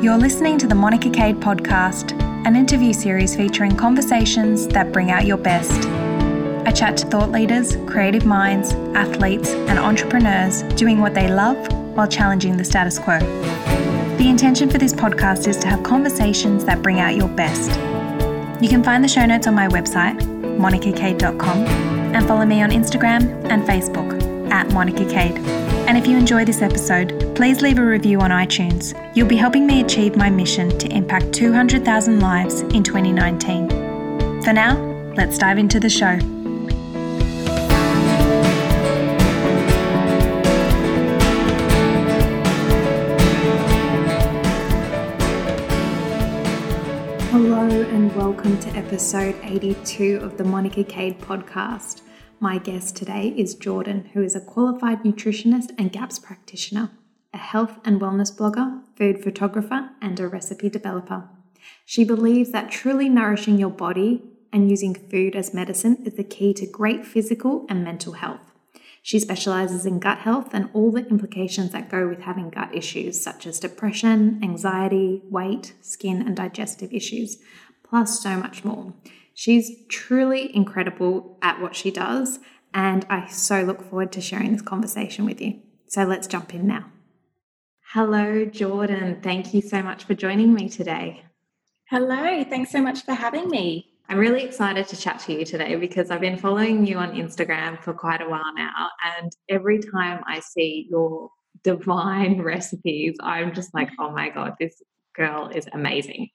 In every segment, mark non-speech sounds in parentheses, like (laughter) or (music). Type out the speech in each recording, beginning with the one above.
You're listening to the Monica Kade podcast, an interview series featuring conversations that bring out your best. I chat to thought leaders, creative minds, athletes, and entrepreneurs doing what they love while challenging the status quo. The intention for this podcast is to have conversations that bring out your best. You can find the show notes on my website, monicakade.com, and follow me on Instagram and Facebook at Monica Kade. And if you enjoy this episode, please leave a review on iTunes. You'll be helping me achieve my mission to impact 200,000 lives in 2019. For now, let's dive into the show. Hello, and welcome to episode 82 of the Monica Kade podcast. My guest today is Jordan, who is a qualified nutritionist and GAPS practitioner, a health and wellness blogger, food photographer, and a recipe developer. She believes that truly nourishing your body and using food as medicine is the key to great physical and mental health. She specializes in gut health and all the implications that go with having gut issues, such as depression, anxiety, weight, skin, and digestive issues, plus so much more. She's truly incredible at what she does, and I so look forward to sharing this conversation with you. So let's jump in now. Hello, Jordan. Thank you so much for joining me today. Hello, thanks so much for having me. I'm really excited to chat to you today because I've been following you on Instagram for quite a while now. And every time I see your divine (laughs) recipes, I'm just like, oh my God, this girl is amazing.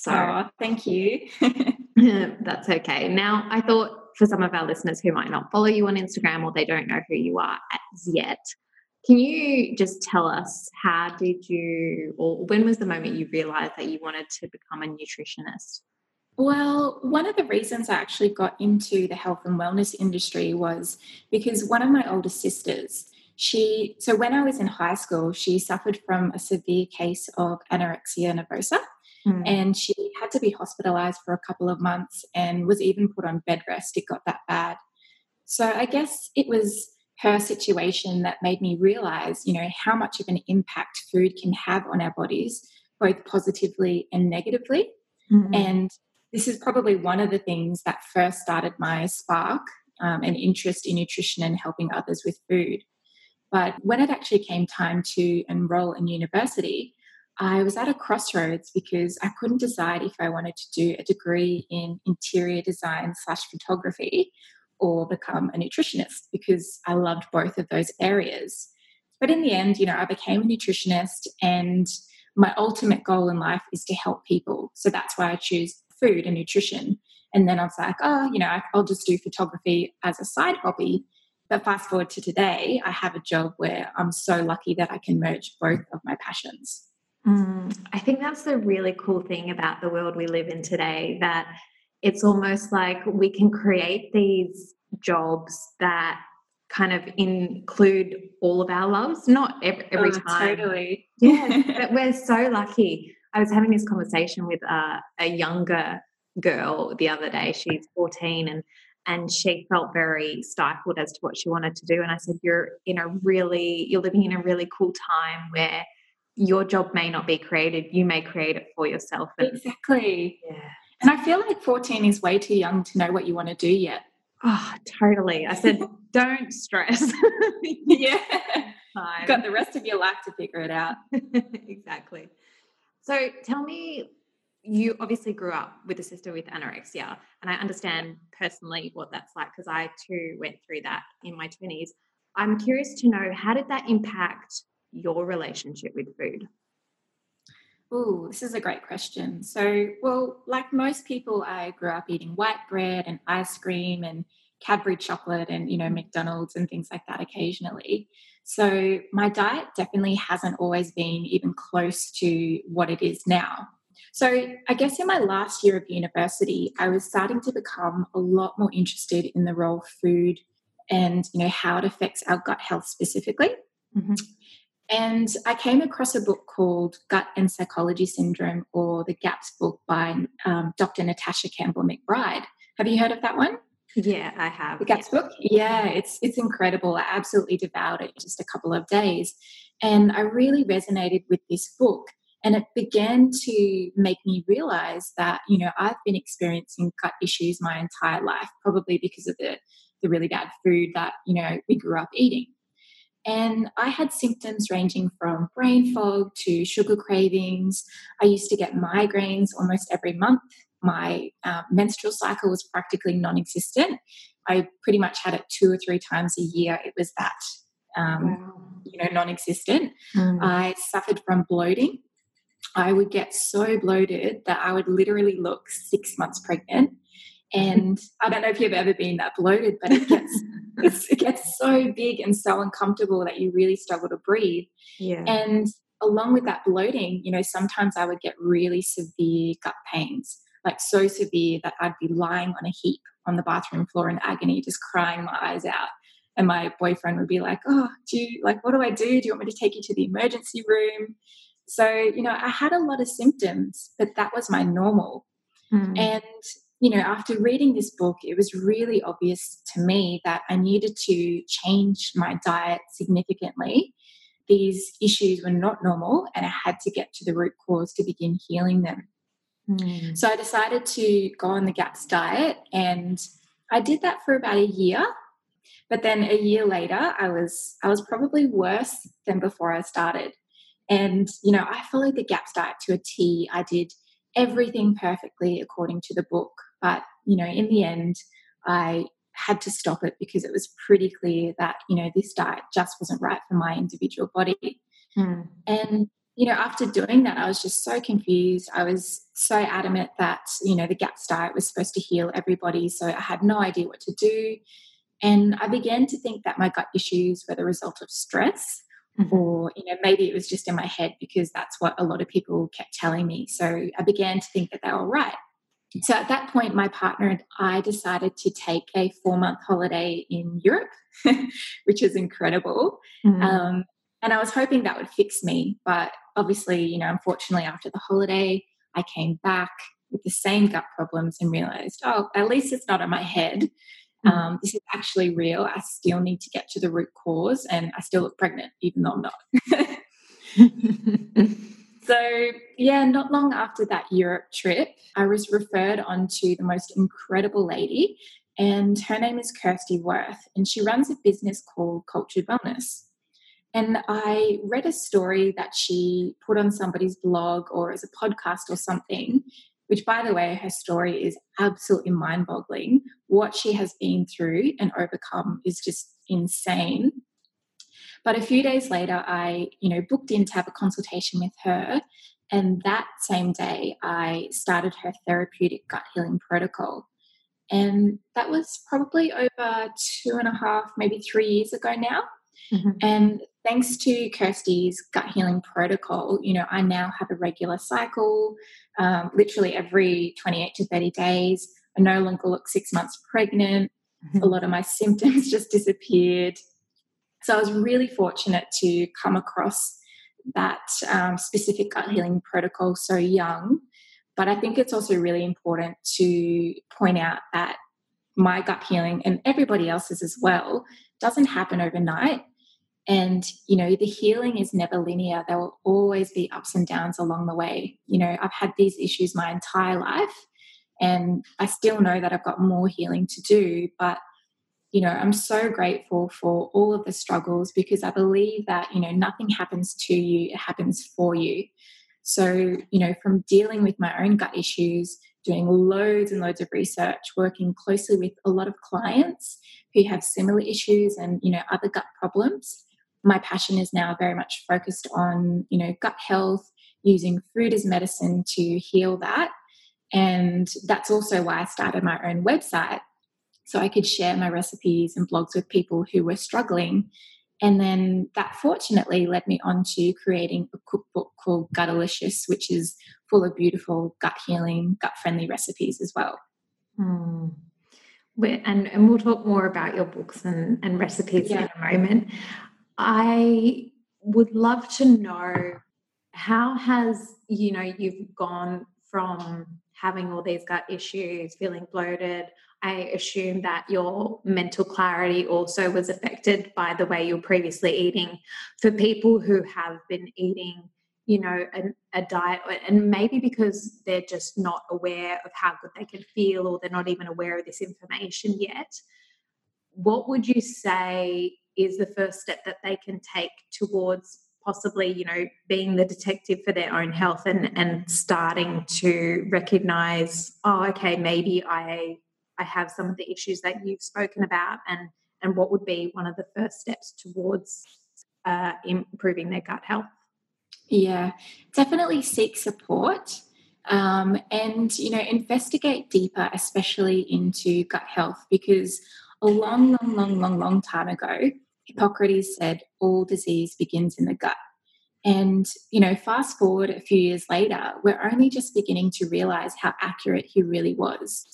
So oh, thank you. (laughs) (laughs) that's okay. Now, I thought for some of our listeners who might not follow you on Instagram or they don't know who you are as yet, can you just tell us how did you, or when was the moment you realized that you wanted to become a nutritionist? Well, one of the reasons I actually got into the health and wellness industry was because one of my older sisters, she, so when I was in high school, she suffered from a severe case of anorexia nervosa. Mm. And she had to be hospitalized for a couple of months and was even put on bed rest. It got that bad. So I guess it was her situation that made me realize, you know, how much of an impact food can have on our bodies, both positively and negatively. Mm-hmm. And this is probably one of the things that first started my spark um, and interest in nutrition and helping others with food. But when it actually came time to enroll in university, I was at a crossroads because I couldn't decide if I wanted to do a degree in interior design slash photography or become a nutritionist because I loved both of those areas. But in the end, you know, I became a nutritionist and my ultimate goal in life is to help people. So that's why I choose food and nutrition. And then I was like, oh, you know, I'll just do photography as a side hobby. But fast forward to today, I have a job where I'm so lucky that I can merge both of my passions. Mm, I think that's the really cool thing about the world we live in today that it's almost like we can create these jobs that kind of include all of our loves, not every, every oh, time. Totally. Yeah, (laughs) but we're so lucky. I was having this conversation with uh, a younger girl the other day. She's 14 and and she felt very stifled as to what she wanted to do. And I said, You're in a really, you're living in a really cool time where your job may not be created, you may create it for yourself. And, exactly. Yeah. And I feel like 14 is way too young to know what you want to do yet. Oh, totally. I said, (laughs) don't stress. (laughs) yeah. (laughs) You've got the rest of your life to figure it out. exactly. So tell me, you obviously grew up with a sister with anorexia, and I understand personally what that's like because I too went through that in my 20s. I'm curious to know how did that impact your relationship with food? Oh, this is a great question. So, well, like most people, I grew up eating white bread and ice cream and Cadbury chocolate and, you know, McDonald's and things like that occasionally. So, my diet definitely hasn't always been even close to what it is now. So, I guess in my last year of university, I was starting to become a lot more interested in the role of food and, you know, how it affects our gut health specifically. Mm-hmm. And I came across a book called Gut and Psychology Syndrome, or the GAPS book by um, Dr. Natasha Campbell McBride. Have you heard of that one? Yeah, I have. The GAPS yeah. book? Yeah, it's it's incredible. I absolutely devoured it in just a couple of days. And I really resonated with this book And it began to make me realize that, you know, I've been experiencing gut issues my entire life, probably because of the, the really bad food that, you know, we grew up eating. And I had symptoms ranging from brain fog to sugar cravings. I used to get migraines almost every month. My uh, menstrual cycle was practically non existent. I pretty much had it two or three times a year. It was that, um, wow. you know, non existent. Mm. I suffered from bloating. I would get so bloated that I would literally look six months pregnant. And I don't know if you've ever been that bloated, but it gets (laughs) (laughs) it gets so big and so uncomfortable that you really struggle to breathe. Yeah. And along with that bloating, you know, sometimes I would get really severe gut pains, like so severe that I'd be lying on a heap on the bathroom floor in agony, just crying my eyes out. And my boyfriend would be like, Oh, do you like what do I do? Do you want me to take you to the emergency room? So, you know, I had a lot of symptoms, but that was my normal. Mm. And you know, after reading this book, it was really obvious to me that I needed to change my diet significantly. These issues were not normal, and I had to get to the root cause to begin healing them. Mm. So I decided to go on the GAPS diet, and I did that for about a year. But then a year later, I was I was probably worse than before I started. And you know, I followed the GAPS diet to a T. I did everything perfectly according to the book. But, you know, in the end, I had to stop it because it was pretty clear that, you know, this diet just wasn't right for my individual body. Hmm. And, you know, after doing that, I was just so confused. I was so adamant that, you know, the GAPS diet was supposed to heal everybody. So I had no idea what to do. And I began to think that my gut issues were the result of stress. Mm-hmm. or you know maybe it was just in my head because that's what a lot of people kept telling me so i began to think that they were right so at that point, my partner and I decided to take a four month holiday in Europe, (laughs) which is incredible. Mm-hmm. Um, and I was hoping that would fix me. But obviously, you know, unfortunately, after the holiday, I came back with the same gut problems and realized, oh, at least it's not in my head. Mm-hmm. Um, this is actually real. I still need to get to the root cause, and I still look pregnant, even though I'm not. (laughs) (laughs) So, yeah, not long after that Europe trip, I was referred on to the most incredible lady, and her name is Kirsty Wirth, and she runs a business called Cultured Wellness. And I read a story that she put on somebody's blog or as a podcast or something, which, by the way, her story is absolutely mind boggling. What she has been through and overcome is just insane. But a few days later, I, you know, booked in to have a consultation with her. And that same day, I started her therapeutic gut healing protocol. And that was probably over two and a half, maybe three years ago now. Mm-hmm. And thanks to Kirsty's gut healing protocol, you know, I now have a regular cycle, um, literally every 28 to 30 days. I no longer look six months pregnant. Mm-hmm. A lot of my symptoms (laughs) just disappeared. So I was really fortunate to come across that um, specific gut healing protocol so young. But I think it's also really important to point out that my gut healing and everybody else's as well doesn't happen overnight. And, you know, the healing is never linear. There will always be ups and downs along the way. You know, I've had these issues my entire life, and I still know that I've got more healing to do. But you know, I'm so grateful for all of the struggles because I believe that, you know, nothing happens to you, it happens for you. So, you know, from dealing with my own gut issues, doing loads and loads of research, working closely with a lot of clients who have similar issues and, you know, other gut problems, my passion is now very much focused on, you know, gut health, using food as medicine to heal that. And that's also why I started my own website so I could share my recipes and blogs with people who were struggling. And then that fortunately led me on to creating a cookbook called Gutalicious, which is full of beautiful gut healing, gut friendly recipes as well. Mm. And, and we'll talk more about your books and, and recipes yeah. in a moment. I would love to know how has, you know, you've gone from having all these gut issues, feeling bloated, I assume that your mental clarity also was affected by the way you're previously eating. For people who have been eating, you know, a, a diet, and maybe because they're just not aware of how good they can feel or they're not even aware of this information yet, what would you say is the first step that they can take towards possibly you know being the detective for their own health and and starting to recognize oh okay maybe i i have some of the issues that you've spoken about and and what would be one of the first steps towards uh, improving their gut health yeah definitely seek support um, and you know investigate deeper especially into gut health because a long long long long long time ago Hippocrates said all disease begins in the gut. And, you know, fast forward a few years later, we're only just beginning to realize how accurate he really was.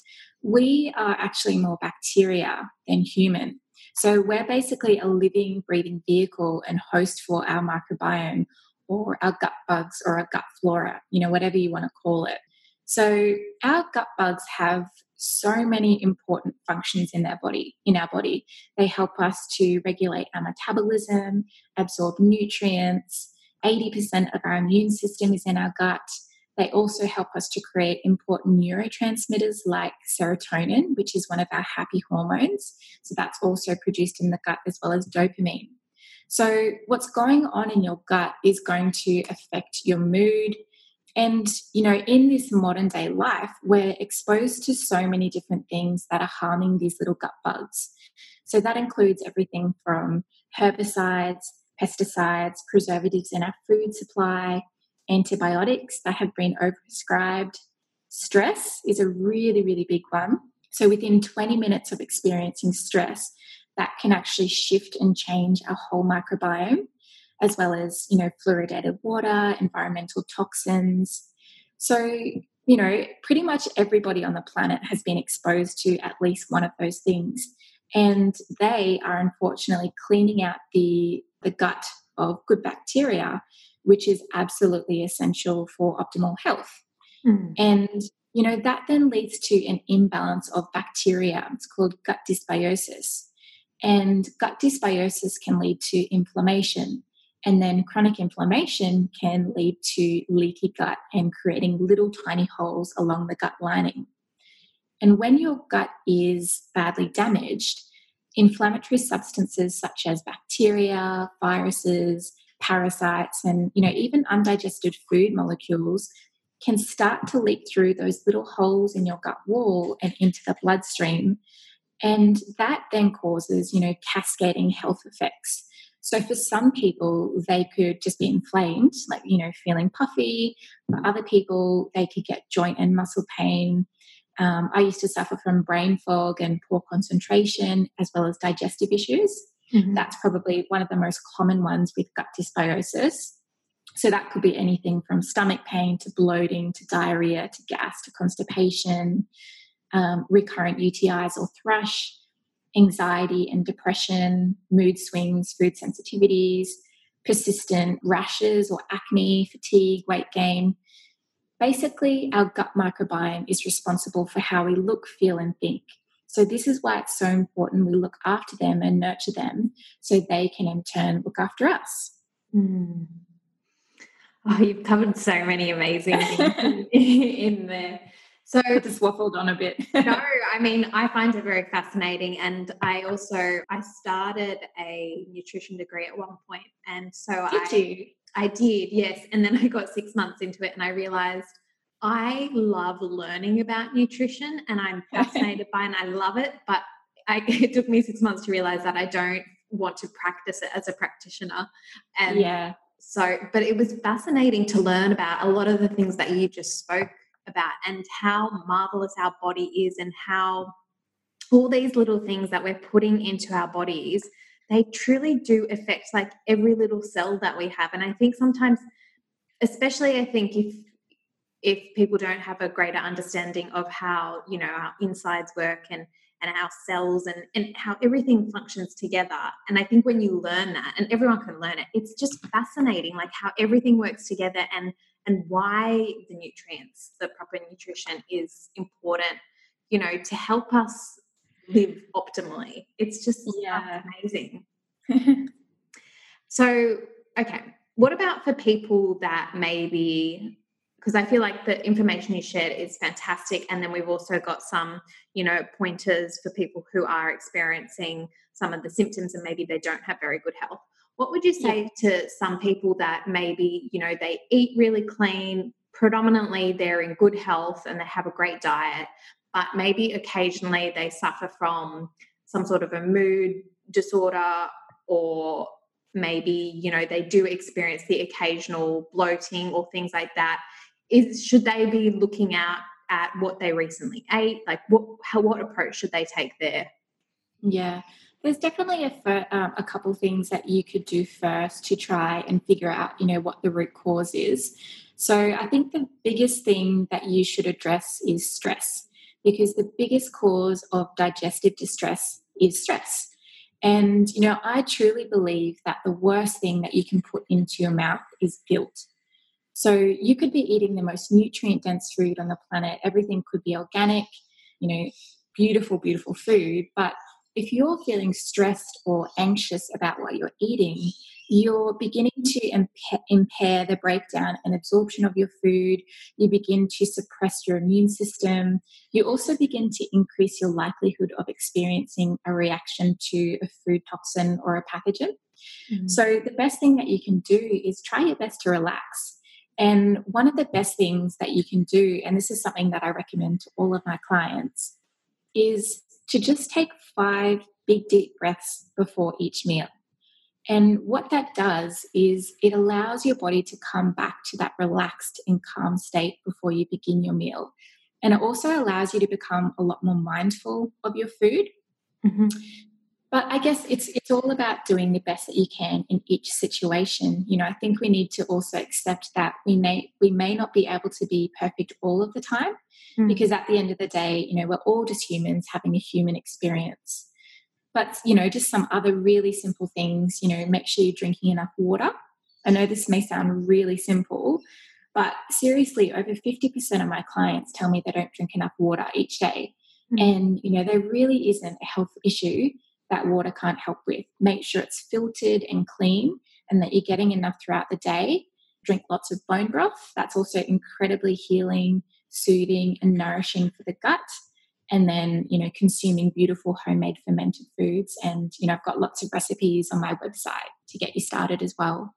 We are actually more bacteria than human. So we're basically a living, breathing vehicle and host for our microbiome or our gut bugs or our gut flora, you know, whatever you want to call it. So our gut bugs have so many important functions in their body in our body they help us to regulate our metabolism absorb nutrients 80% of our immune system is in our gut they also help us to create important neurotransmitters like serotonin which is one of our happy hormones. So that's also produced in the gut as well as dopamine. So what's going on in your gut is going to affect your mood. And, you know, in this modern day life, we're exposed to so many different things that are harming these little gut bugs. So that includes everything from herbicides, pesticides, preservatives in our food supply, antibiotics that have been overprescribed. Stress is a really, really big one. So within 20 minutes of experiencing stress, that can actually shift and change our whole microbiome as well as, you know, fluoridated water, environmental toxins. So, you know, pretty much everybody on the planet has been exposed to at least one of those things. And they are unfortunately cleaning out the, the gut of good bacteria, which is absolutely essential for optimal health. Mm. And you know that then leads to an imbalance of bacteria it's called gut dysbiosis and gut dysbiosis can lead to inflammation and then chronic inflammation can lead to leaky gut and creating little tiny holes along the gut lining. And when your gut is badly damaged, inflammatory substances such as bacteria, viruses, parasites, and you know, even undigested food molecules can start to leak through those little holes in your gut wall and into the bloodstream. And that then causes, you know, cascading health effects. So for some people, they could just be inflamed, like, you know, feeling puffy. For other people, they could get joint and muscle pain. Um, I used to suffer from brain fog and poor concentration, as well as digestive issues. Mm-hmm. That's probably one of the most common ones with gut dysbiosis. So that could be anything from stomach pain to bloating to diarrhea to gas to constipation, um, recurrent UTIs or thrush anxiety and depression, mood swings, food sensitivities, persistent rashes or acne, fatigue, weight gain. Basically, our gut microbiome is responsible for how we look, feel, and think. So, this is why it's so important we look after them and nurture them so they can in turn look after us. Mm. Oh, you've covered so many amazing things (laughs) in there. So I just waffled on a bit. no, I mean I find it very fascinating, and I also I started a nutrition degree at one point, and so did I you? I did yes, and then I got six months into it, and I realized I love learning about nutrition, and I'm (laughs) fascinated by, and I love it, but I, (laughs) it took me six months to realize that I don't want to practice it as a practitioner, and yeah. So, but it was fascinating to learn about a lot of the things that you just spoke about and how marvelous our body is and how all these little things that we're putting into our bodies they truly do affect like every little cell that we have and i think sometimes especially i think if if people don't have a greater understanding of how you know our insides work and and our cells and and how everything functions together and i think when you learn that and everyone can learn it it's just fascinating like how everything works together and and why the nutrients, the proper nutrition is important, you know, to help us live optimally. It's just yeah. amazing. (laughs) so, okay, what about for people that maybe because I feel like the information you shared is fantastic. And then we've also got some, you know, pointers for people who are experiencing some of the symptoms and maybe they don't have very good health. What would you say yeah. to some people that maybe, you know, they eat really clean, predominantly they're in good health and they have a great diet, but maybe occasionally they suffer from some sort of a mood disorder or maybe you know they do experience the occasional bloating or things like that is should they be looking out at what they recently ate? Like what how what approach should they take there? Yeah. There's definitely a, um, a couple things that you could do first to try and figure out you know what the root cause is. So i think the biggest thing that you should address is stress because the biggest cause of digestive distress is stress. And you know i truly believe that the worst thing that you can put into your mouth is guilt so you could be eating the most nutrient dense food on the planet. Everything could be organic, you know, beautiful, beautiful food. But if you're feeling stressed or anxious about what you're eating, you're beginning to impair the breakdown and absorption of your food. You begin to suppress your immune system. You also begin to increase your likelihood of experiencing a reaction to a food toxin or a pathogen. Mm-hmm. So, the best thing that you can do is try your best to relax. And one of the best things that you can do, and this is something that I recommend to all of my clients, is to just take five big deep breaths before each meal. And what that does is it allows your body to come back to that relaxed and calm state before you begin your meal. And it also allows you to become a lot more mindful of your food. Mm-hmm but i guess it's it's all about doing the best that you can in each situation you know i think we need to also accept that we may we may not be able to be perfect all of the time mm. because at the end of the day you know we're all just humans having a human experience but you know just some other really simple things you know make sure you're drinking enough water i know this may sound really simple but seriously over 50% of my clients tell me they don't drink enough water each day mm. and you know there really isn't a health issue that water can't help with. Make sure it's filtered and clean and that you're getting enough throughout the day. Drink lots of bone broth. That's also incredibly healing, soothing, and nourishing for the gut. And then, you know, consuming beautiful homemade fermented foods. And, you know, I've got lots of recipes on my website to get you started as well.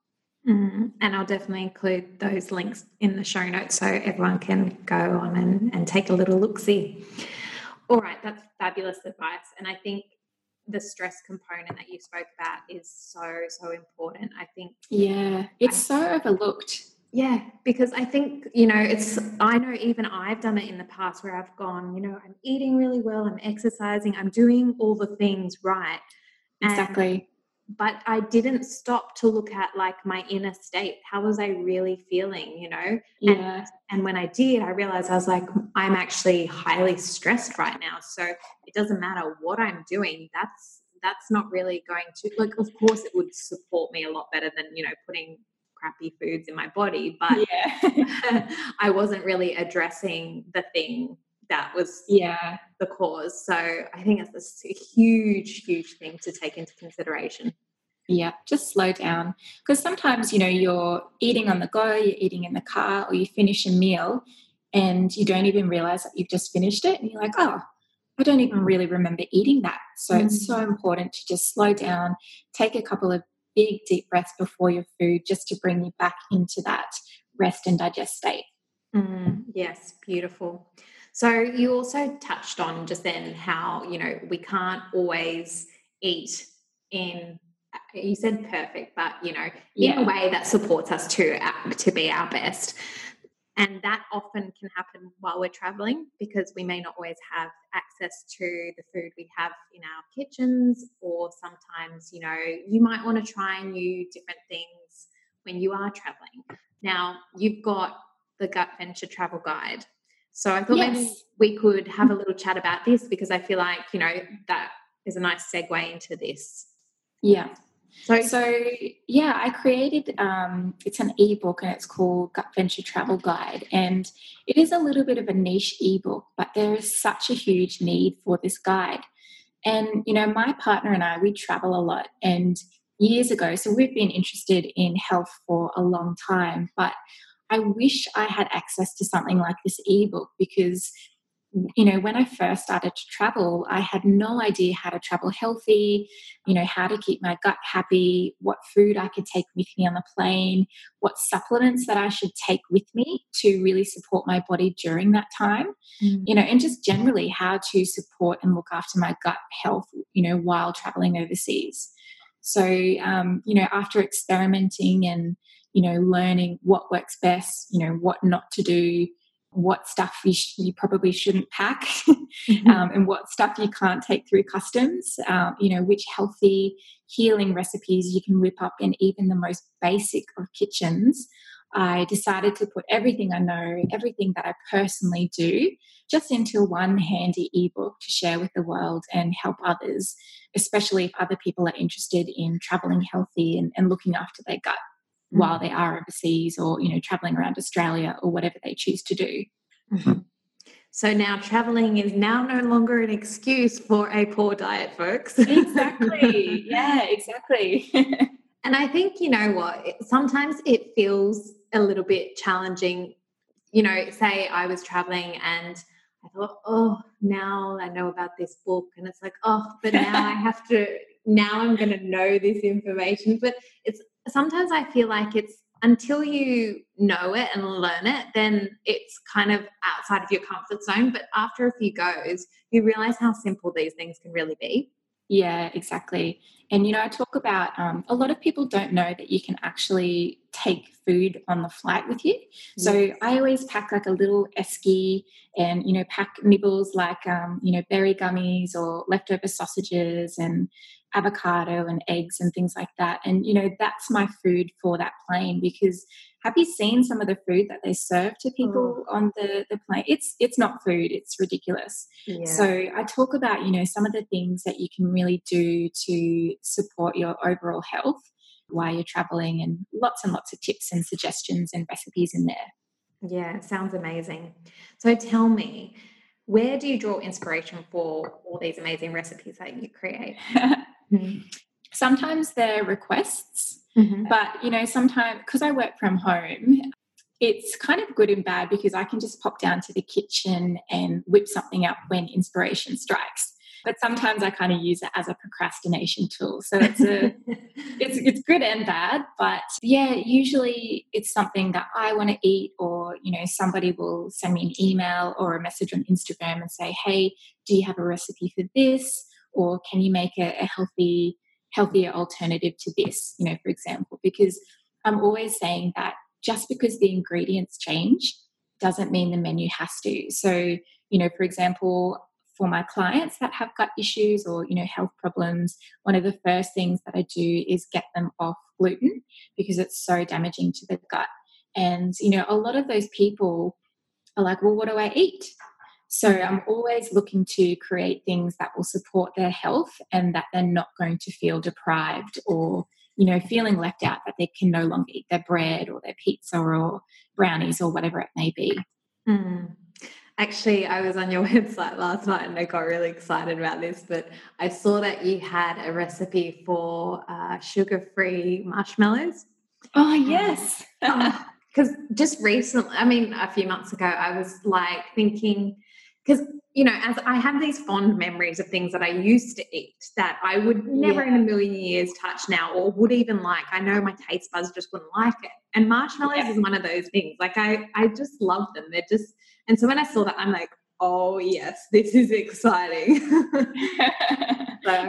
Mm, and I'll definitely include those links in the show notes so everyone can go on and, and take a little look see. All right, that's fabulous advice. And I think the stress component that you spoke about is so so important i think. Yeah it's so overlooked. Yeah because i think you know it's i know even i've done it in the past where i've gone you know i'm eating really well i'm exercising i'm doing all the things right. Exactly but I didn't stop to look at like my inner state. How was I really feeling, you know? Yeah. And, and when I did, I realized I was like, I'm actually highly stressed right now. So it doesn't matter what I'm doing. That's that's not really going to like of course it would support me a lot better than, you know, putting crappy foods in my body. But yeah. (laughs) I wasn't really addressing the thing that was yeah the cause. So I think it's a huge, huge thing to take into consideration. Yeah, just slow down. Because sometimes, you know, you're eating on the go, you're eating in the car, or you finish a meal and you don't even realize that you've just finished it. And you're like, oh, I don't even really remember eating that. So mm. it's so important to just slow down, take a couple of big, deep breaths before your food just to bring you back into that rest and digest state. Mm, yes, beautiful. So you also touched on just then how, you know, we can't always eat in you said perfect, but you know, yeah. in a way that supports us to uh, to be our best. And that often can happen while we're traveling because we may not always have access to the food we have in our kitchens, or sometimes, you know, you might want to try new different things when you are traveling. Now, you've got the Gut Venture Travel Guide so I thought yes. maybe we could have a little chat about this because I feel like, you know, that is a nice segue into this. Yeah. So, so yeah, I created um, it's an ebook and it's called Gut Venture Travel Guide, and it is a little bit of a niche ebook, but there is such a huge need for this guide. And you know, my partner and I we travel a lot, and years ago. So we've been interested in health for a long time, but I wish I had access to something like this ebook because you know, when I first started to travel, I had no idea how to travel healthy, you know, how to keep my gut happy, what food I could take with me on the plane, what supplements that I should take with me to really support my body during that time, mm. you know, and just generally how to support and look after my gut health, you know, while traveling overseas. So, um, you know, after experimenting and, you know, learning what works best, you know, what not to do, what stuff you, sh- you probably shouldn't pack (laughs) mm-hmm. um, and what stuff you can't take through customs, um, you know, which healthy healing recipes you can whip up in even the most basic of kitchens. I decided to put everything I know, everything that I personally do, just into one handy ebook to share with the world and help others, especially if other people are interested in traveling healthy and, and looking after their gut mm-hmm. while they are overseas or you know traveling around Australia or whatever they choose to do. Mm-hmm. So now traveling is now no longer an excuse for a poor diet, folks. exactly. (laughs) yeah, exactly. (laughs) and I think you know what, sometimes it feels a little bit challenging. You know, say I was traveling and I thought, oh, now I know about this book. And it's like, oh, but now I (laughs) have to, now I'm going to know this information. But it's sometimes I feel like it's until you know it and learn it, then it's kind of outside of your comfort zone. But after a few goes, you realize how simple these things can really be. Yeah, exactly. And you know, I talk about um, a lot of people don't know that you can actually take food on the flight with you. So yes. I always pack like a little esky and you know pack nibbles like um, you know berry gummies or leftover sausages and avocado and eggs and things like that. And, you know, that's my food for that plane because have you seen some of the food that they serve to people oh. on the, the plane? It's it's not food, it's ridiculous. Yeah. So I talk about, you know, some of the things that you can really do to support your overall health while you're traveling and lots and lots of tips and suggestions and recipes in there. Yeah, sounds amazing. So tell me, where do you draw inspiration for all these amazing recipes that you create? (laughs) Mm-hmm. Sometimes they're requests, mm-hmm. but you know, sometimes because I work from home, it's kind of good and bad because I can just pop down to the kitchen and whip something up when inspiration strikes. But sometimes I kind of use it as a procrastination tool. So it's a (laughs) it's it's good and bad. But yeah, usually it's something that I want to eat or you know, somebody will send me an email or a message on Instagram and say, Hey, do you have a recipe for this? Or can you make a, a healthy healthier alternative to this you know for example? Because i'm always saying that just because the ingredients change doesn't mean the menu has to. So you know for example for my clients that have gut issues or you know health problems one of the first things that i do is get them off gluten because it's so damaging to the gut. And you know a lot of those people are like well what do i eat so I'm always looking to create things that will support their health and that they're not going to feel deprived or, you know, feeling left out that they can no longer eat their bread or their pizza or brownies or whatever it may be. Mm. Actually, I was on your (laughs) website last night and I got really excited about this, but I saw that you had a recipe for uh, sugar free marshmallows. Oh, yes. (laughs) Because just recently, I mean, a few months ago, I was like thinking, because you know as i have these fond memories of things that i used to eat that i would never yeah. in a million years touch now or would even like i know my taste buds just wouldn't like it and marshmallows yeah. is one of those things like i i just love them they're just and so when i saw that i'm like oh yes this is exciting (laughs) so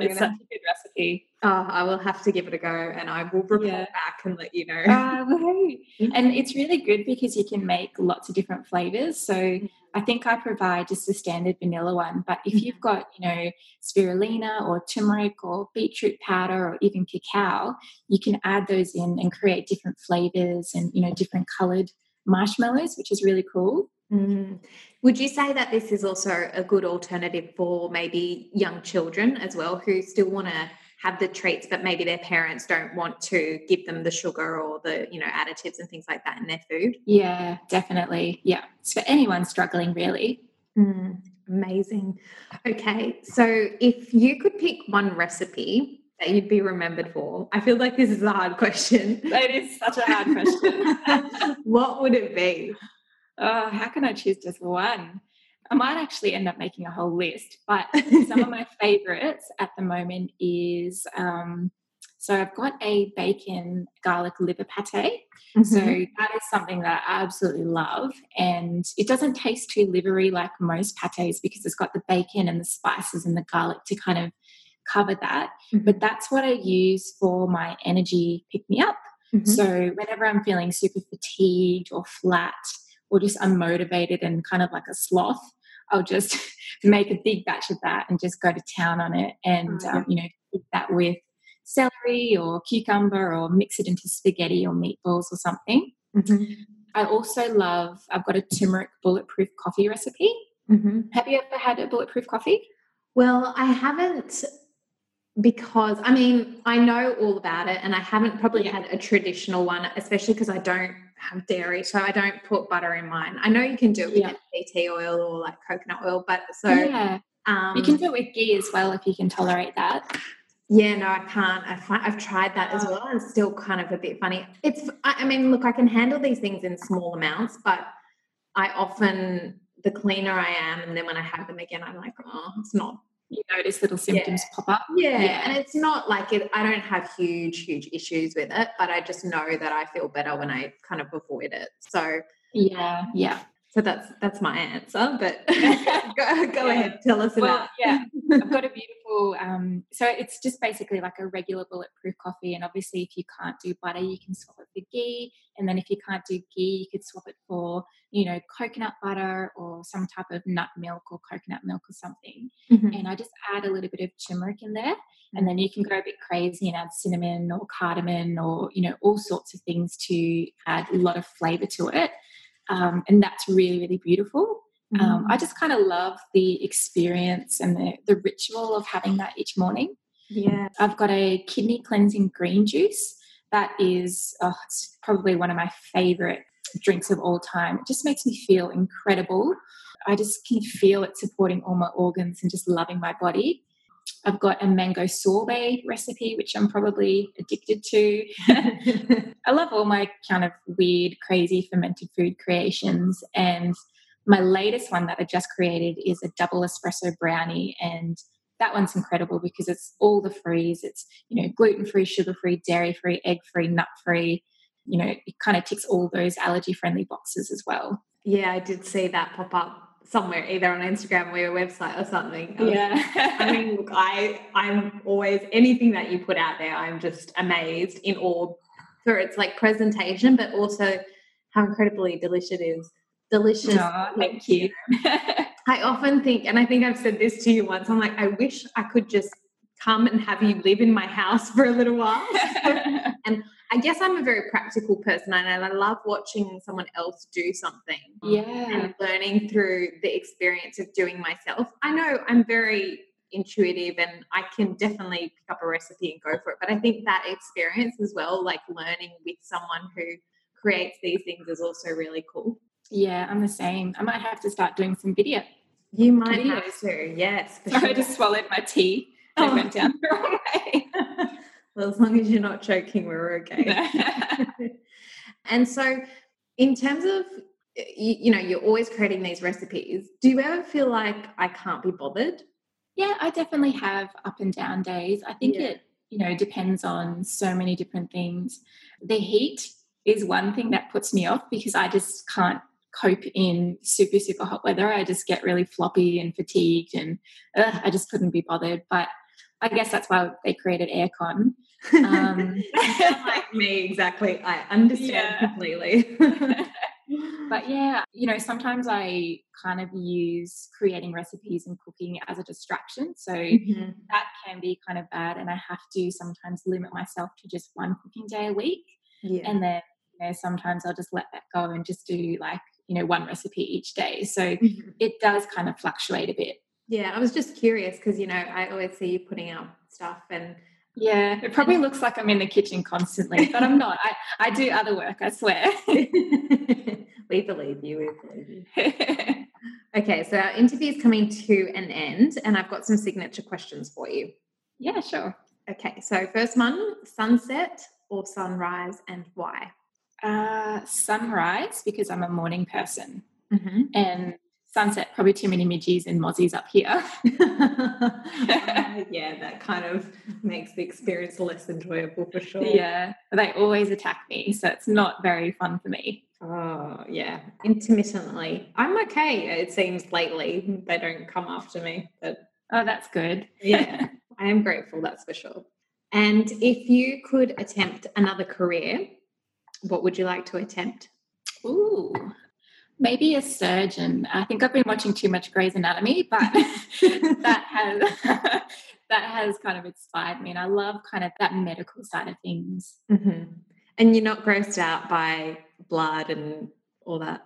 it's such a good recipe Oh, I will have to give it a go and I will report yeah. back and let you know. Uh, (laughs) and it's really good because you can make lots of different flavors. So mm-hmm. I think I provide just the standard vanilla one. But if you've mm-hmm. got, you know, spirulina or turmeric or beetroot powder or even cacao, you can add those in and create different flavors and, you know, different colored marshmallows, which is really cool. Mm. Would you say that this is also a good alternative for maybe young children as well who still want to have the treats, but maybe their parents don't want to give them the sugar or the, you know, additives and things like that in their food. Yeah, definitely. Yeah. It's for anyone struggling, really. Mm, amazing. Okay. So if you could pick one recipe that you'd be remembered for? I feel like this is a hard question. It is such a hard question. (laughs) what would it be? Oh, how can I choose just one? I might actually end up making a whole list, but (laughs) some of my favorites at the moment is um, so I've got a bacon garlic liver pate. Mm-hmm. So that is something that I absolutely love. And it doesn't taste too livery like most pates because it's got the bacon and the spices and the garlic to kind of cover that. Mm-hmm. But that's what I use for my energy pick me up. Mm-hmm. So whenever I'm feeling super fatigued or flat or just unmotivated and kind of like a sloth, I'll just (laughs) make a big batch of that and just go to town on it and, oh, um, you know, eat that with celery or cucumber or mix it into spaghetti or meatballs or something. Mm-hmm. I also love, I've got a turmeric bulletproof coffee recipe. Mm-hmm. Have you ever had a bulletproof coffee? Well, I haven't because I mean, I know all about it and I haven't probably yeah. had a traditional one, especially because I don't have dairy, so I don't put butter in mine. I know you can do it with yeah. tea oil or like coconut oil, but so yeah. Um, you can do it with ghee as well if you can tolerate that. Yeah, no, I can't. I find, I've tried that as well, and it's still kind of a bit funny. It's, I mean, look, I can handle these things in small amounts, but I often, the cleaner I am, and then when I have them again, I'm like, oh, it's not. You notice little symptoms yeah. pop up. Yeah. yeah, and it's not like it. I don't have huge, huge issues with it, but I just know that I feel better when I kind of avoid it. So yeah, yeah. So that's that's my answer. But (laughs) go, (laughs) go yeah. ahead, tell us well, about. yeah, (laughs) I've got a beautiful. Um, so it's just basically like a regular bulletproof coffee, and obviously, if you can't do butter, you can swap it for ghee, and then if you can't do ghee, you could swap it for you know coconut butter or some type of nut milk or coconut milk or something. Mm-hmm. And I just add a little bit of turmeric in there, and then you can go a bit crazy and add cinnamon or cardamom or you know all sorts of things to add a lot of flavor to it um, and that's really really beautiful. Mm. Um, I mm. just kind of love the experience and the, the ritual of having that each morning. Yeah, I've got a kidney cleansing green juice that is oh, it's probably one of my favorite drinks of all time. It just makes me feel incredible. I just can feel it supporting all my organs and just loving my body. I've got a mango sorbet recipe, which I'm probably addicted to. (laughs) (laughs) I love all my kind of weird, crazy fermented food creations. And my latest one that I just created is a double espresso brownie. And that one's incredible because it's all the frees. It's, you know, gluten free, sugar free, dairy free, egg free, nut free. You know, it kind of ticks all those allergy friendly boxes as well. Yeah, I did see that pop up somewhere, either on Instagram or your website or something. Um, yeah. I mean, look, I I'm always anything that you put out there, I'm just amazed in awe for its like presentation, but also how incredibly delicious it is. Delicious. Oh, thank you. (laughs) I often think, and I think I've said this to you once, I'm like, I wish I could just come and have you live in my house for a little while. (laughs) and I guess I'm a very practical person and I love watching someone else do something. Yeah. And learning through the experience of doing myself. I know I'm very intuitive and I can definitely pick up a recipe and go for it. But I think that experience as well, like learning with someone who creates these things is also really cool. Yeah, I'm the same. I might have to start doing some video. You might Videos. have to, yes. Sure. I just swallowed my tea. Oh. I went down the wrong (laughs) way. Well, as long as you're not choking, we're okay. (laughs) and so, in terms of you, you, know, you're always creating these recipes. Do you ever feel like I can't be bothered? Yeah, I definitely have up and down days. I think yeah. it, you know, depends on so many different things. The heat is one thing that puts me off because I just can't cope in super super hot weather. I just get really floppy and fatigued, and ugh, I just couldn't be bothered. But I guess that's why they created aircon. Um, (laughs) like me, exactly. I understand yeah. completely. (laughs) but yeah, you know, sometimes I kind of use creating recipes and cooking as a distraction. So mm-hmm. that can be kind of bad. And I have to sometimes limit myself to just one cooking day a week. Yeah. And then, you know, sometimes I'll just let that go and just do like, you know, one recipe each day. So mm-hmm. it does kind of fluctuate a bit. Yeah, I was just curious because you know I always see you putting out stuff and yeah, it probably looks like I'm in the kitchen constantly, but I'm not. I, I do other work, I swear. (laughs) we believe you, we believe you. (laughs) okay, so our interview is coming to an end, and I've got some signature questions for you. Yeah, sure. Okay, so first one sunset or sunrise and why? Uh, sunrise, because I'm a morning person. Mm-hmm. And sunset, probably too many midgies and mozzies up here. uh, (laughs) yeah, that kind of makes the experience less enjoyable for sure. Yeah, they always attack me, so it's not very fun for me. Oh, yeah, intermittently. I'm okay, it seems lately. They don't come after me, but oh, that's good. yeah, (laughs) I am grateful, that's for sure. And if you could attempt another career, what would you like to attempt? Ooh, maybe a surgeon. I think I've been watching too much Grey's Anatomy, but (laughs) that has (laughs) that has kind of inspired me, and I love kind of that medical side of things. Mm-hmm. And you're not grossed out by blood and all that.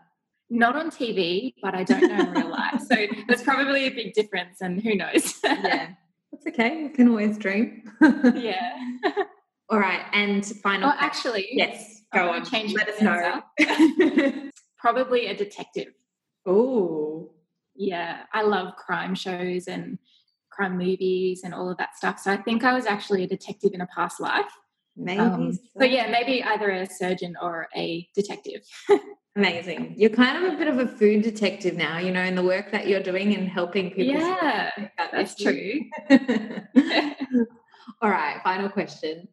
Not on TV, but I don't know in real life. So there's probably a big difference, and who knows? yeah, (laughs) that's okay. You can always dream. yeah. All right, and final. Oh, actually, yes. Go on. Change Let us know. (laughs) probably a detective. Oh. Yeah, I love crime shows and crime movies and all of that stuff. So I think I was actually a detective in a past life. Maybe. Um, so. so yeah, maybe either a surgeon or a detective. (laughs) Amazing. You're kind of a bit of a food detective now, you know, in the work that you're doing and helping people. Yeah, that's true. (laughs) All right, final question.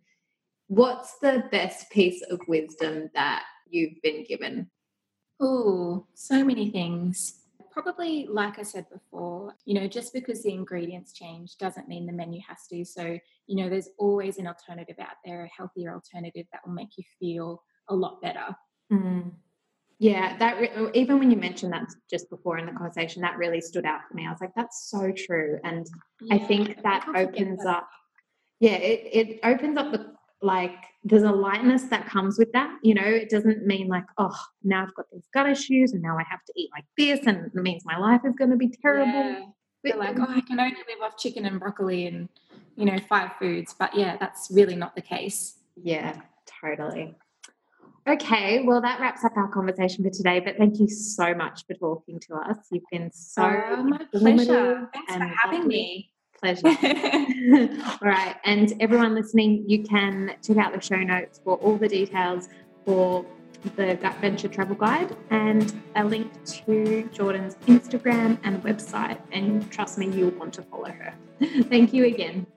What's the best piece of wisdom that you've been given? Oh, so many things. Probably, like I said before, you know, just because the ingredients change doesn't mean the menu has to. So, you know, there's always an alternative out there, a healthier alternative that will make you feel a lot better. Mm. Yeah, that re- even when you mentioned that just before in the conversation, that really stood out for me. I was like, that's so true, and yeah, I think that I opens that. up. Yeah, it it opens up the like there's a lightness that comes with that. You know, it doesn't mean like, oh, now I've got these gut issues and now I have to eat like this and it means my life is going to be terrible. Yeah. They're like, oh, I can only live off chicken and broccoli and, you know, five foods. But yeah, that's really not the case. Yeah, totally. Okay, well, that wraps up our conversation for today. But thank you so much for talking to us. You've been so oh, my pleasure. Thanks for having me. Pleasure. (laughs) (laughs) all right. And everyone listening, you can check out the show notes for all the details for the Gut Venture Travel Guide and a link to Jordan's Instagram and website. And trust me, you'll want to follow her. (laughs) Thank you again.